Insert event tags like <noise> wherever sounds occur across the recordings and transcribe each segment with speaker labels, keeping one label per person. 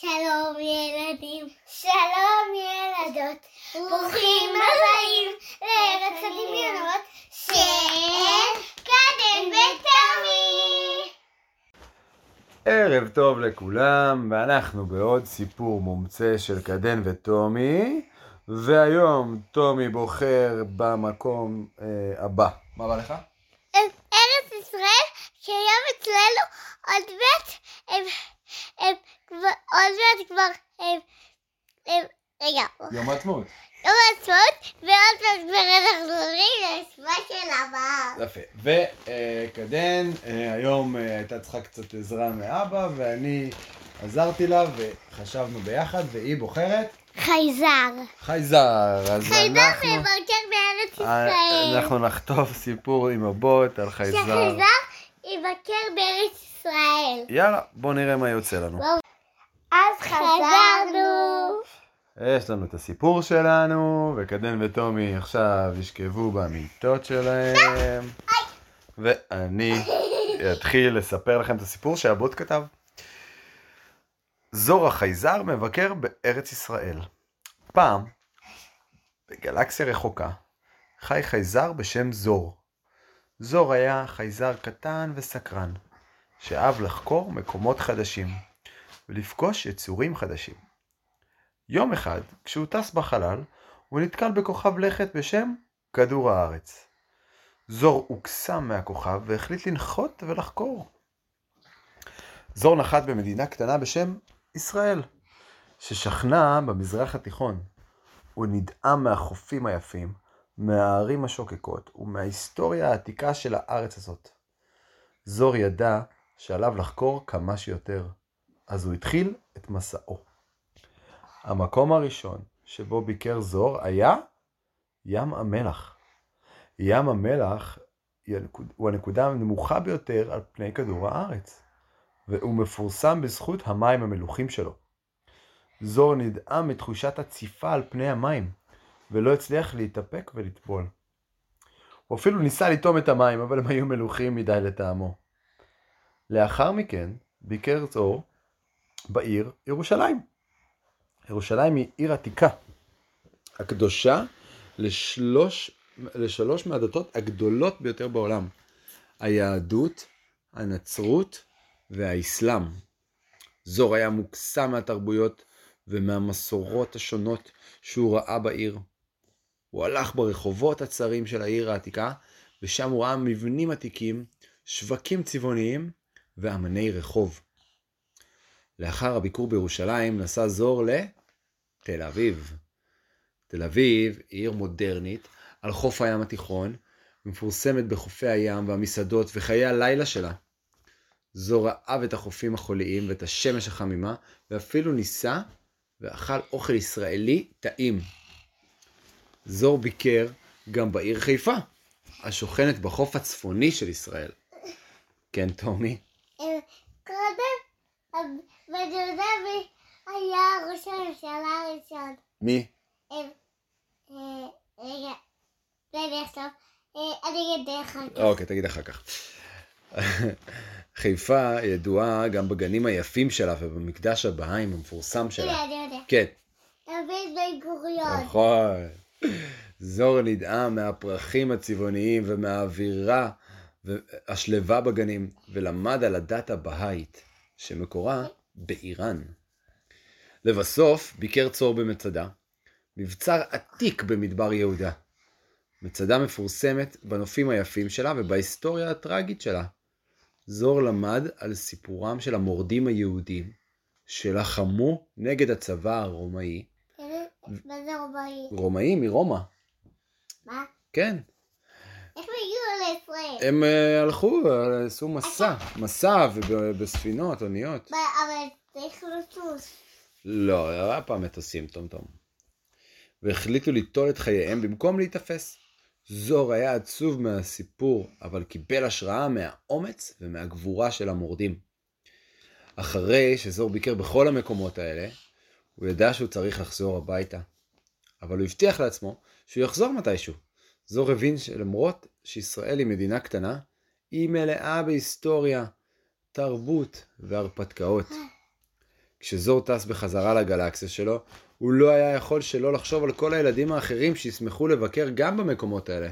Speaker 1: שלום ילדים, שלום ילדות, ברוכים הבאים לארץ הדמיונות של קדם ותמי.
Speaker 2: ערב טוב לכולם, ואנחנו בעוד סיפור מומצא של קדן וטומי, והיום טומי בוחר במקום אה, הבא. מה בא לך?
Speaker 1: ארץ ישראל, שהיום אצלנו עוד כבר- כבר, רגע,
Speaker 2: יום העצמאות.
Speaker 1: יום העצמאות, ועוד מעט כבר אנחנו עולים לאספה של הבא.
Speaker 2: יפה. וקדן, היום אה, הייתה צריכה קצת עזרה מאבא, ואני עזרתי לה, וחשבנו ביחד, והיא בוחרת
Speaker 1: חייזר.
Speaker 2: חייזר. אז
Speaker 1: חייזר
Speaker 2: אנחנו...
Speaker 1: מבקר בארץ
Speaker 2: אה,
Speaker 1: ישראל.
Speaker 2: אנחנו נכתוב סיפור עם הבוט על חייזר.
Speaker 1: שחייזר יבקר בארץ ישראל.
Speaker 2: יאללה, בוא נראה מה יוצא לנו.
Speaker 1: אז חזרנו.
Speaker 2: יש לנו את הסיפור שלנו, וקדן וטומי עכשיו ישכבו במיטות שלהם, ואני אתחיל לספר לכם את הסיפור שהבוט כתב. זור החייזר מבקר בארץ ישראל. פעם, בגלקסיה רחוקה, חי חייזר בשם זור. זור היה חייזר קטן וסקרן, שאהב לחקור מקומות חדשים, ולפגוש יצורים חדשים. יום אחד, כשהוא טס בחלל, הוא נתקל בכוכב לכת בשם כדור הארץ. זור הוקסם מהכוכב והחליט לנחות ולחקור. זור נחת במדינה קטנה בשם ישראל, ששכנה במזרח התיכון. הוא נדהם מהחופים היפים, מהערים השוקקות ומההיסטוריה העתיקה של הארץ הזאת. זור ידע שעליו לחקור כמה שיותר, אז הוא התחיל את מסעו. המקום הראשון שבו ביקר זור היה ים המלח. ים המלח הוא הנקודה הנמוכה ביותר על פני כדור הארץ, והוא מפורסם בזכות המים המלוחים שלו. זור נדהם מתחושת הציפה על פני המים, ולא הצליח להתאפק ולטבול. הוא אפילו ניסה לטעום את המים, אבל הם היו מלוחים מדי לטעמו. לאחר מכן ביקר זור בעיר ירושלים. ירושלים היא עיר עתיקה, הקדושה לשלוש, לשלוש מהדתות הגדולות ביותר בעולם, היהדות, הנצרות והאסלאם. זור היה מוקסם מהתרבויות ומהמסורות השונות שהוא ראה בעיר. הוא הלך ברחובות הצרים של העיר העתיקה, ושם הוא ראה מבנים עתיקים, שווקים צבעוניים ואמני רחוב. לאחר הביקור בירושלים נסע זור לתל אביב. תל אביב היא עיר מודרנית על חוף הים התיכון, מפורסמת בחופי הים והמסעדות וחיי הלילה שלה. זור אהב את החופים החוליים ואת השמש החמימה, ואפילו ניסה ואכל אוכל ישראלי טעים. זור ביקר גם בעיר חיפה, השוכנת בחוף הצפוני של ישראל. כן, טומי?
Speaker 1: אה, קודם, בדודה היה ראש הממשלה הראשון.
Speaker 2: מי?
Speaker 1: אה, רגע, תן לי עכשיו. אה, אני אגיד אחר כך.
Speaker 2: אוקיי, תגיד אחר כך. <laughs> חיפה ידועה גם בגנים היפים שלה ובמקדש הבהאים המפורסם שלה.
Speaker 1: הנה, אני יודע.
Speaker 2: כן,
Speaker 1: דוד בן גוריון.
Speaker 2: נכון. זור נדהם מהפרחים הצבעוניים ומהאווירה השלווה בגנים, ולמד על הדת הבהאית, שמקורה באיראן. לבסוף ביקר צור במצדה, מבצר עתיק במדבר יהודה. מצדה מפורסמת בנופים היפים שלה ובהיסטוריה הטראגית שלה. זור למד על סיפורם של המורדים היהודים שלחמו נגד הצבא הרומאי,
Speaker 1: מה זה רומאי?
Speaker 2: רומאי מרומא,
Speaker 1: מה?
Speaker 2: כן.
Speaker 1: איך הם הגיעו לישראל?
Speaker 2: הם אה, הלכו, אה, עשו מסע, מסע ובספינות, אוניות.
Speaker 1: אבל צריך לטוס.
Speaker 2: לא, היה פעם מטוסים, טום טום. והחליטו ליטול את חייהם במקום להיתפס. זור היה עצוב מהסיפור, אבל קיבל השראה מהאומץ ומהגבורה של המורדים. אחרי שזור ביקר בכל המקומות האלה, הוא ידע שהוא צריך לחזור הביתה. אבל הוא הבטיח לעצמו שהוא יחזור מתישהו. זור הבין שלמרות שישראל היא מדינה קטנה, היא מלאה בהיסטוריה, תרבות והרפתקאות. כשזור טס בחזרה לגלקסיה שלו, הוא לא היה יכול שלא לחשוב על כל הילדים האחרים שישמחו לבקר גם במקומות האלה.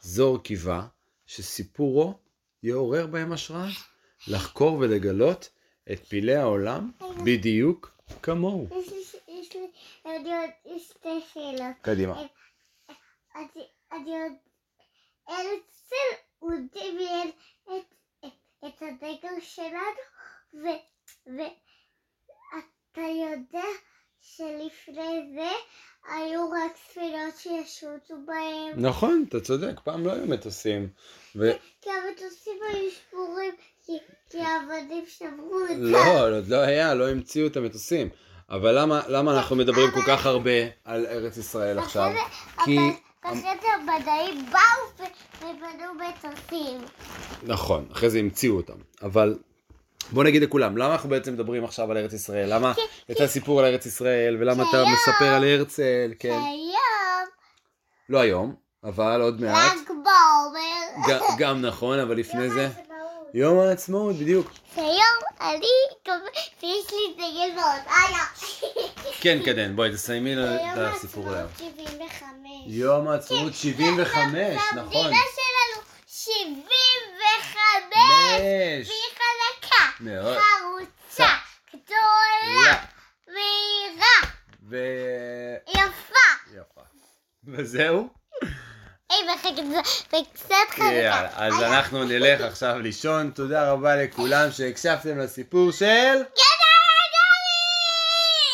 Speaker 2: זור קיווה שסיפורו יעורר בהם השראה, לחקור ולגלות את פילי העולם בדיוק כמוהו.
Speaker 1: יש לי, עוד, שתי שאלות.
Speaker 2: קדימה.
Speaker 1: אני, אני עוד, הרצל הוא דמיין את, הדגל שלנו, יודע שלפני זה היו רק ספינות שישוטו בהם,
Speaker 2: נכון, אתה צודק, פעם לא היו מטוסים. ו...
Speaker 1: כי המטוסים היו שבורים, כי, כי העבדים שברו אותם.
Speaker 2: לא, עוד לא היה, לא המציאו את המטוסים. אבל למה, למה אנחנו מדברים כל כך הרבה על ארץ ישראל עכשיו? כי...
Speaker 1: אחרי זה המדעים באו ובנו מטוסים.
Speaker 2: נכון, אחרי זה המציאו אותם. אבל בוא נגיד לכולם, למה אנחנו בעצם מדברים עכשיו על ארץ ישראל? למה את הסיפור על ארץ ישראל, ולמה אתה מספר על הרצל, כן.
Speaker 1: היום
Speaker 2: לא היום, אבל עוד מעט.
Speaker 1: ל"ג בעומר.
Speaker 2: גם נכון, אבל לפני זה. יום העצמאות, בדיוק.
Speaker 1: שהיום אני ויש לי דגל באוזניה.
Speaker 2: כן, קדן, בואי תסיימי
Speaker 1: יום
Speaker 2: את הסיפור היום.
Speaker 1: העצמאות 75.
Speaker 2: יום העצמאות 75, נכון.
Speaker 1: והמדינה שלנו 75.
Speaker 2: מאוד.
Speaker 1: חרוצה, גדולה,
Speaker 2: לה.
Speaker 1: מהירה,
Speaker 2: ו...
Speaker 1: יפה.
Speaker 2: יפה. וזהו?
Speaker 1: וקצת חלקה.
Speaker 2: יאללה, אז אנחנו נלך עכשיו לישון. תודה רבה לכולם שהקשבתם לסיפור של...
Speaker 1: כן,